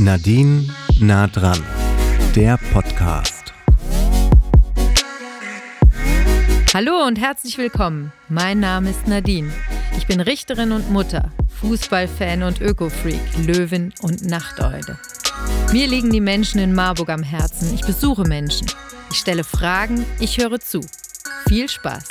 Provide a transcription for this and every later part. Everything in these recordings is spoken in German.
Nadine nah dran, der Podcast. Hallo und herzlich willkommen. Mein Name ist Nadine. Ich bin Richterin und Mutter, Fußballfan und Ökofreak, Löwin und Nachteule. Mir liegen die Menschen in Marburg am Herzen. Ich besuche Menschen. Ich stelle Fragen, ich höre zu. Viel Spaß.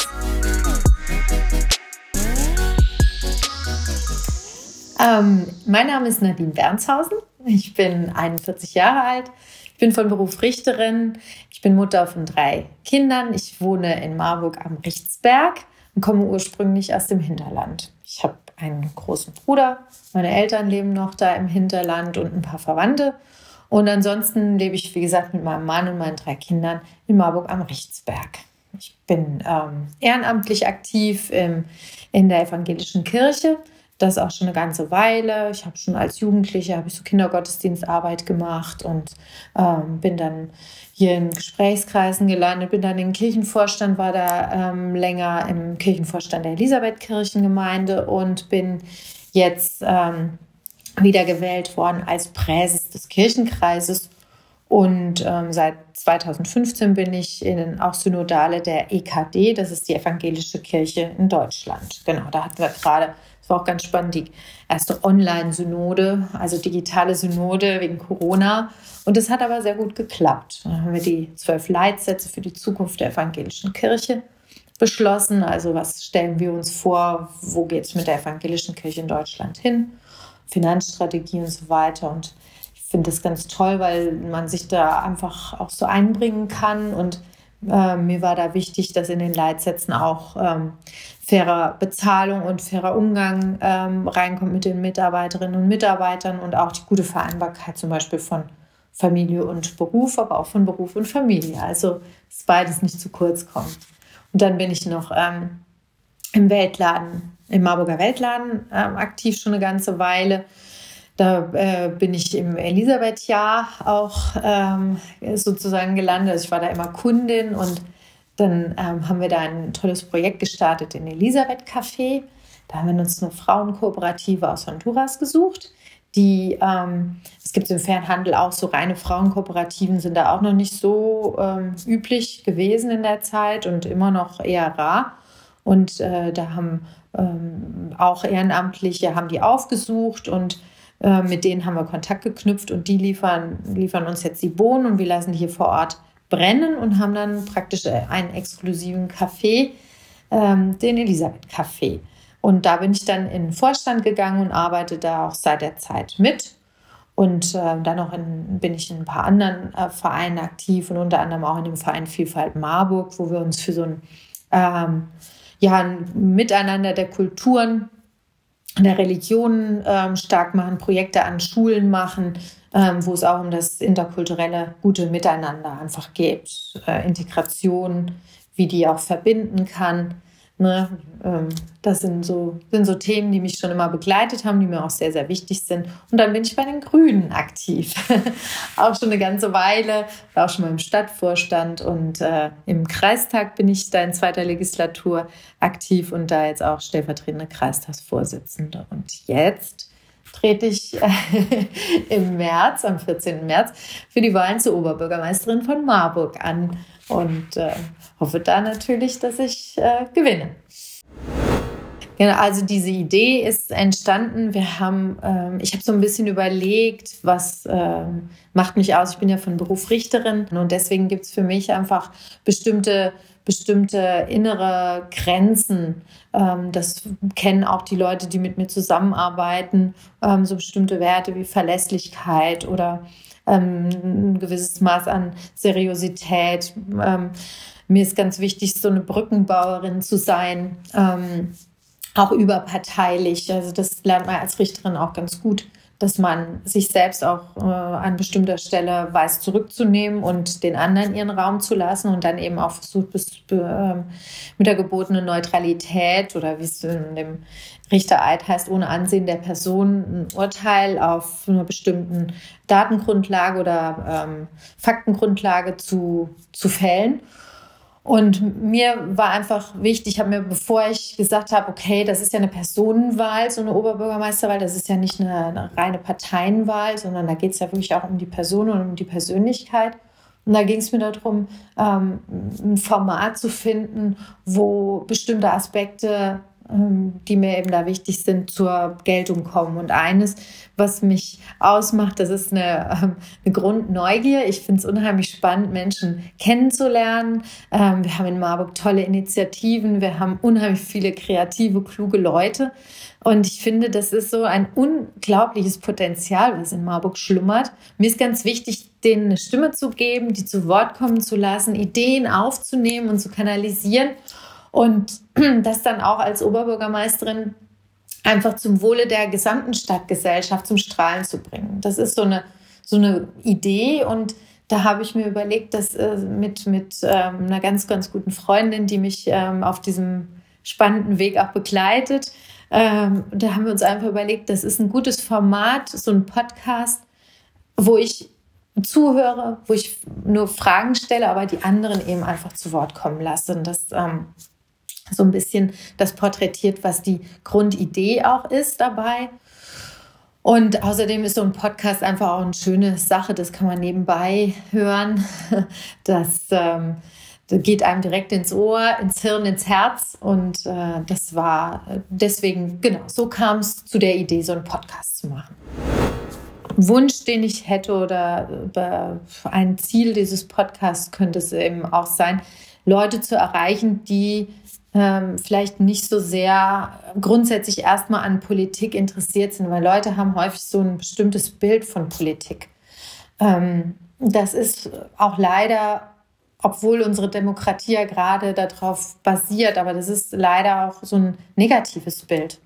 Ähm, mein Name ist Nadine Bernshausen. Ich bin 41 Jahre alt. Ich bin von Beruf Richterin. Ich bin Mutter von drei Kindern. Ich wohne in Marburg am Richtsberg und komme ursprünglich aus dem Hinterland. Ich habe einen großen Bruder. Meine Eltern leben noch da im Hinterland und ein paar Verwandte. Und ansonsten lebe ich, wie gesagt, mit meinem Mann und meinen drei Kindern in Marburg am Richtsberg. Ich bin ähm, ehrenamtlich aktiv im, in der evangelischen Kirche das auch schon eine ganze Weile. Ich habe schon als Jugendliche habe ich so Kindergottesdienstarbeit gemacht und ähm, bin dann hier in Gesprächskreisen gelandet, bin dann im Kirchenvorstand, war da ähm, länger im Kirchenvorstand der Elisabeth-Kirchengemeinde und bin jetzt ähm, wieder gewählt worden als Präses des Kirchenkreises. Und ähm, seit 2015 bin ich in, auch Synodale der EKD, das ist die Evangelische Kirche in Deutschland. Genau, da hatten wir gerade war auch ganz spannend, die erste Online-Synode, also digitale Synode wegen Corona. Und das hat aber sehr gut geklappt. Dann haben wir die zwölf Leitsätze für die Zukunft der evangelischen Kirche beschlossen. Also was stellen wir uns vor, wo geht es mit der evangelischen Kirche in Deutschland hin? Finanzstrategie und so weiter. Und ich finde das ganz toll, weil man sich da einfach auch so einbringen kann und äh, mir war da wichtig, dass in den Leitsätzen auch ähm, faire Bezahlung und fairer Umgang ähm, reinkommt mit den Mitarbeiterinnen und Mitarbeitern und auch die gute Vereinbarkeit zum Beispiel von Familie und Beruf, aber auch von Beruf und Familie. Also, dass beides nicht zu kurz kommt. Und dann bin ich noch ähm, im Weltladen, im Marburger Weltladen ähm, aktiv schon eine ganze Weile da äh, bin ich im Elisabeth-Jahr auch ähm, sozusagen gelandet. Also ich war da immer Kundin und dann ähm, haben wir da ein tolles Projekt gestartet in Elisabeth Café. Da haben wir uns eine Frauenkooperative aus Honduras gesucht. Die, ähm, es gibt im Fernhandel auch so reine Frauenkooperativen, sind da auch noch nicht so ähm, üblich gewesen in der Zeit und immer noch eher rar. Und äh, da haben ähm, auch Ehrenamtliche haben die aufgesucht und äh, mit denen haben wir Kontakt geknüpft und die liefern, liefern uns jetzt die Bohnen und wir lassen die hier vor Ort brennen und haben dann praktisch äh, einen exklusiven Café, ähm, den Elisabeth Café. Und da bin ich dann in den Vorstand gegangen und arbeite da auch seit der Zeit mit. Und äh, dann noch in, bin ich in ein paar anderen äh, Vereinen aktiv und unter anderem auch in dem Verein Vielfalt Marburg, wo wir uns für so ein, ähm, ja, ein Miteinander der Kulturen der Religionen ähm, stark machen, Projekte an Schulen machen, ähm, wo es auch um das interkulturelle gute Miteinander einfach geht, äh, Integration, wie die auch verbinden kann. Ne? Ähm, das sind so, sind so Themen, die mich schon immer begleitet haben, die mir auch sehr, sehr wichtig sind. Und dann bin ich bei den Grünen aktiv. auch schon eine ganze Weile, war auch schon mal im Stadtvorstand und äh, im Kreistag bin ich da in zweiter Legislatur aktiv und da jetzt auch stellvertretende Kreistagsvorsitzende. Und jetzt trete ich äh, im März, am 14. März, für die Wahlen zur Oberbürgermeisterin von Marburg an und äh, hoffe da natürlich, dass ich äh, gewinne. Genau, also diese Idee ist entstanden. Wir haben, ähm, ich habe so ein bisschen überlegt, was ähm, macht mich aus. Ich bin ja von Beruf Richterin und deswegen gibt es für mich einfach bestimmte bestimmte innere Grenzen. Ähm, das kennen auch die Leute, die mit mir zusammenarbeiten. Ähm, so bestimmte Werte wie Verlässlichkeit oder ähm, ein gewisses Maß an Seriosität. Ähm, mir ist ganz wichtig, so eine Brückenbauerin zu sein, ähm, auch überparteilich. Also das lernt man als Richterin auch ganz gut dass man sich selbst auch äh, an bestimmter Stelle weiß zurückzunehmen und den anderen ihren Raum zu lassen und dann eben auch versucht, bis, äh, mit der gebotenen Neutralität oder wie es in dem Richtereid heißt, ohne Ansehen der Person ein Urteil auf einer bestimmten Datengrundlage oder ähm, Faktengrundlage zu, zu fällen. Und mir war einfach wichtig, ich habe mir, bevor ich gesagt habe, okay, das ist ja eine Personenwahl, so eine Oberbürgermeisterwahl, das ist ja nicht eine, eine reine Parteienwahl, sondern da geht es ja wirklich auch um die Person und um die Persönlichkeit. Und da ging es mir darum, ähm, ein Format zu finden, wo bestimmte Aspekte die mir eben da wichtig sind, zur Geltung kommen. Und eines, was mich ausmacht, das ist eine, ähm, eine Grundneugier. Ich finde es unheimlich spannend, Menschen kennenzulernen. Ähm, wir haben in Marburg tolle Initiativen, wir haben unheimlich viele kreative, kluge Leute. Und ich finde, das ist so ein unglaubliches Potenzial, was in Marburg schlummert. Mir ist ganz wichtig, denen eine Stimme zu geben, die zu Wort kommen zu lassen, Ideen aufzunehmen und zu kanalisieren und das dann auch als Oberbürgermeisterin einfach zum Wohle der gesamten Stadtgesellschaft zum Strahlen zu bringen. Das ist so eine, so eine Idee und da habe ich mir überlegt, dass äh, mit, mit ähm, einer ganz, ganz guten Freundin, die mich ähm, auf diesem spannenden Weg auch begleitet, ähm, da haben wir uns einfach überlegt, das ist ein gutes Format, so ein Podcast, wo ich zuhöre, wo ich nur Fragen stelle, aber die anderen eben einfach zu Wort kommen lasse. Und das so ein bisschen das porträtiert, was die Grundidee auch ist dabei. Und außerdem ist so ein Podcast einfach auch eine schöne Sache, das kann man nebenbei hören. Das, ähm, geht einem direkt ins Ohr, ins Hirn, ins Herz. Und äh, das war deswegen, genau, so kam es zu der Idee, so einen Podcast zu machen. Wunsch, den ich hätte oder äh, ein Ziel dieses Podcasts könnte es eben auch sein, Leute zu erreichen, die ähm, vielleicht nicht so sehr grundsätzlich erstmal an Politik interessiert sind, weil Leute haben häufig so ein bestimmtes Bild von Politik. Ähm, das ist auch leider, obwohl unsere Demokratie ja gerade darauf basiert, aber das ist leider auch so ein negatives Bild.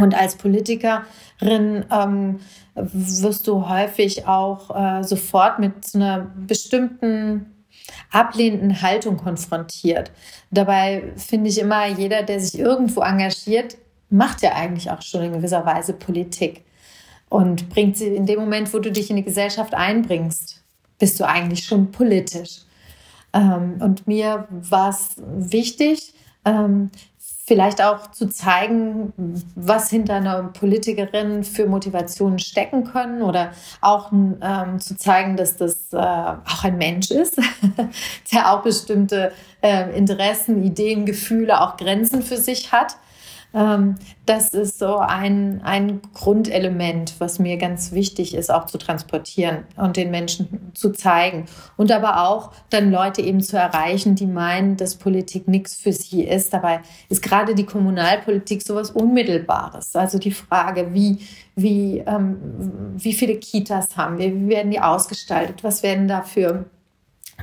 Und als Politikerin ähm, wirst du häufig auch äh, sofort mit so einer bestimmten ablehnenden Haltung konfrontiert. Dabei finde ich immer, jeder, der sich irgendwo engagiert, macht ja eigentlich auch schon in gewisser Weise Politik und bringt sie in dem Moment, wo du dich in die Gesellschaft einbringst, bist du eigentlich schon politisch. Ähm, und mir war es wichtig, ähm, vielleicht auch zu zeigen, was hinter einer Politikerin für Motivationen stecken können oder auch ähm, zu zeigen, dass das äh, auch ein Mensch ist, der auch bestimmte äh, Interessen, Ideen, Gefühle, auch Grenzen für sich hat. Ähm, das ist so ein, ein Grundelement, was mir ganz wichtig ist, auch zu transportieren und den Menschen zu zeigen. Und aber auch dann Leute eben zu erreichen, die meinen, dass Politik nichts für sie ist. Dabei ist gerade die Kommunalpolitik sowas Unmittelbares. Also die Frage, wie, wie, ähm, wie viele Kitas haben wir, wie werden die ausgestaltet, was werden da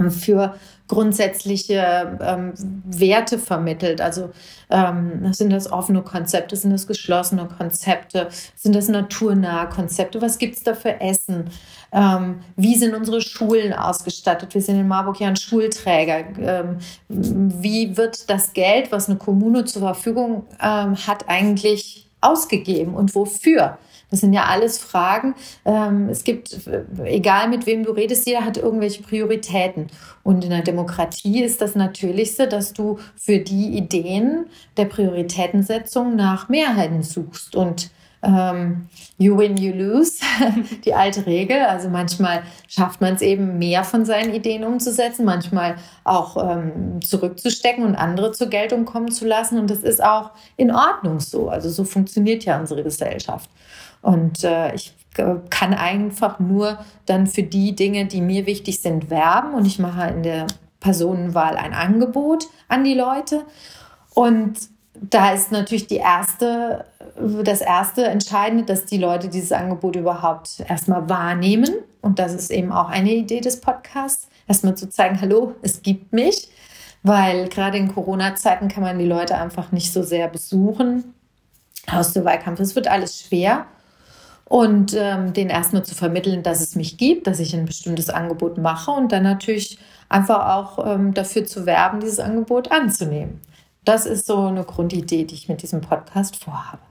für grundsätzliche ähm, Werte vermittelt. Also ähm, sind das offene Konzepte, sind das geschlossene Konzepte, sind das naturnahe Konzepte, was gibt es da für Essen? Ähm, wie sind unsere Schulen ausgestattet? Wir sind in Marburg ja ein Schulträger. Ähm, wie wird das Geld, was eine Kommune zur Verfügung ähm, hat, eigentlich ausgegeben und wofür? Das sind ja alles Fragen. Ähm, es gibt, egal mit wem du redest, jeder hat irgendwelche Prioritäten. Und in der Demokratie ist das Natürlichste, dass du für die Ideen der Prioritätensetzung nach Mehrheiten suchst. Und ähm, you win, you lose, die alte Regel. Also manchmal schafft man es eben mehr von seinen Ideen umzusetzen, manchmal auch ähm, zurückzustecken und andere zur Geltung kommen zu lassen. Und das ist auch in Ordnung so. Also so funktioniert ja unsere Gesellschaft. Und äh, ich äh, kann einfach nur dann für die Dinge, die mir wichtig sind, werben. Und ich mache in der Personenwahl ein Angebot an die Leute. Und da ist natürlich die erste, das erste Entscheidende, dass die Leute dieses Angebot überhaupt erstmal wahrnehmen. Und das ist eben auch eine Idee des Podcasts, erstmal zu zeigen, hallo, es gibt mich. Weil gerade in Corona-Zeiten kann man die Leute einfach nicht so sehr besuchen. Aus dem Wahlkampf, es wird alles schwer und ähm, den erstmal zu vermitteln, dass es mich gibt, dass ich ein bestimmtes Angebot mache und dann natürlich einfach auch ähm, dafür zu werben, dieses Angebot anzunehmen. Das ist so eine Grundidee, die ich mit diesem Podcast vorhabe.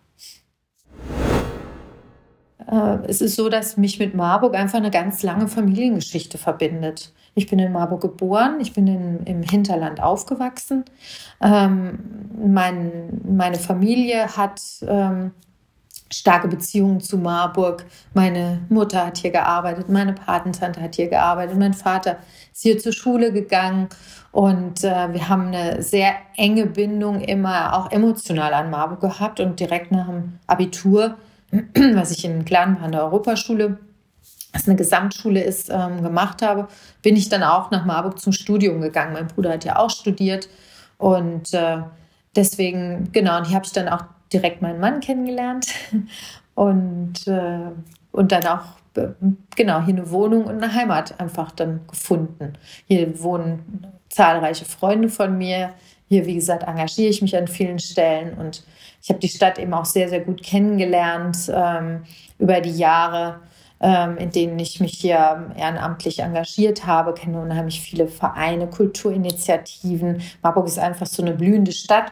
Äh, es ist so, dass mich mit Marburg einfach eine ganz lange Familiengeschichte verbindet. Ich bin in Marburg geboren, ich bin in, im Hinterland aufgewachsen. Ähm, mein, meine Familie hat ähm, starke Beziehungen zu Marburg. Meine Mutter hat hier gearbeitet, meine Patentante hat hier gearbeitet, mein Vater ist hier zur Schule gegangen und äh, wir haben eine sehr enge Bindung immer auch emotional an Marburg gehabt und direkt nach dem Abitur, was ich in Glanbach an der Europaschule was eine Gesamtschule ist, ähm, gemacht habe, bin ich dann auch nach Marburg zum Studium gegangen. Mein Bruder hat ja auch studiert und äh, deswegen, genau, und hier habe ich dann auch direkt meinen Mann kennengelernt und, äh, und dann auch, äh, genau, hier eine Wohnung und eine Heimat einfach dann gefunden. Hier wohnen zahlreiche Freunde von mir. Hier, wie gesagt, engagiere ich mich an vielen Stellen und ich habe die Stadt eben auch sehr, sehr gut kennengelernt ähm, über die Jahre ähm, in denen ich mich hier ehrenamtlich engagiert habe, kenne unheimlich viele Vereine, Kulturinitiativen. Marburg ist einfach so eine blühende Stadt.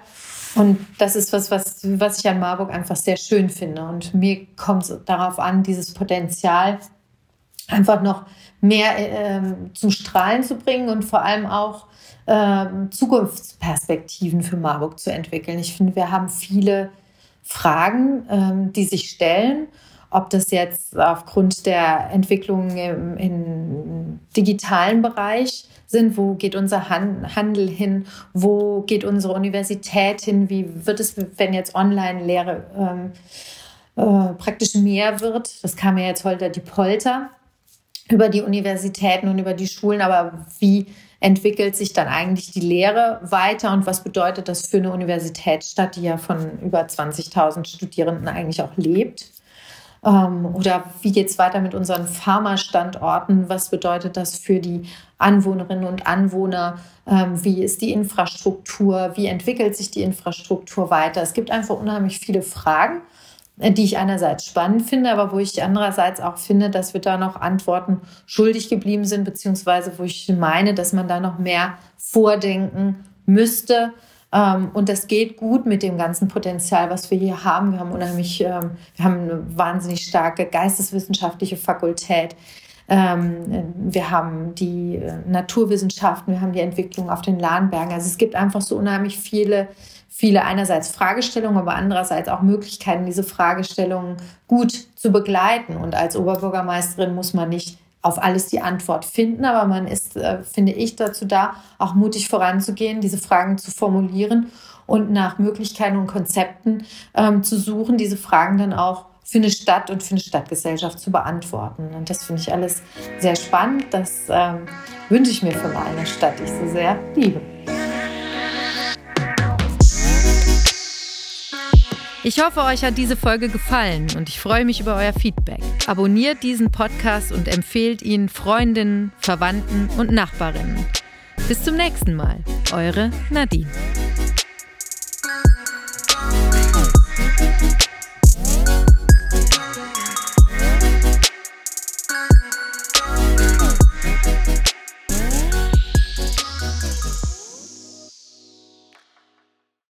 Und das ist was, was, was ich an Marburg einfach sehr schön finde. Und mir kommt es darauf an, dieses Potenzial einfach noch mehr ähm, zum Strahlen zu bringen und vor allem auch ähm, Zukunftsperspektiven für Marburg zu entwickeln. Ich finde, wir haben viele Fragen, ähm, die sich stellen ob das jetzt aufgrund der Entwicklung im, im digitalen Bereich sind, wo geht unser Handel hin, wo geht unsere Universität hin, wie wird es, wenn jetzt Online-Lehre ähm, äh, praktisch mehr wird. Das kam ja jetzt heute die Polter über die Universitäten und über die Schulen, aber wie entwickelt sich dann eigentlich die Lehre weiter und was bedeutet das für eine Universitätsstadt, die ja von über 20.000 Studierenden eigentlich auch lebt? Ähm, oder wie geht es weiter mit unseren Pharmastandorten? Was bedeutet das für die Anwohnerinnen und Anwohner? Ähm, wie ist die Infrastruktur? Wie entwickelt sich die Infrastruktur weiter? Es gibt einfach unheimlich viele Fragen, äh, die ich einerseits spannend finde, aber wo ich andererseits auch finde, dass wir da noch Antworten schuldig geblieben sind, beziehungsweise wo ich meine, dass man da noch mehr vordenken müsste und das geht gut mit dem ganzen Potenzial, was wir hier haben. Wir haben unheimlich, ähm, wir haben eine wahnsinnig starke geisteswissenschaftliche Fakultät. Ähm, wir haben die äh, Naturwissenschaften, wir haben die Entwicklung auf den Lahnbergen. Also es gibt einfach so unheimlich viele, viele einerseits Fragestellungen, aber andererseits auch Möglichkeiten, diese Fragestellungen gut zu begleiten. Und als Oberbürgermeisterin muss man nicht auf alles die Antwort finden, aber man ist, äh, finde ich, dazu da, auch mutig voranzugehen, diese Fragen zu formulieren und nach Möglichkeiten und Konzepten ähm, zu suchen, diese Fragen dann auch für eine Stadt und für eine Stadtgesellschaft zu beantworten. Und das finde ich alles sehr spannend. Das ähm, wünsche ich mir von einer Stadt, die ich so sehr liebe. Ich hoffe, euch hat diese Folge gefallen und ich freue mich über euer Feedback. Abonniert diesen Podcast und empfehlt ihn Freundinnen, Verwandten und Nachbarinnen. Bis zum nächsten Mal, eure Nadine.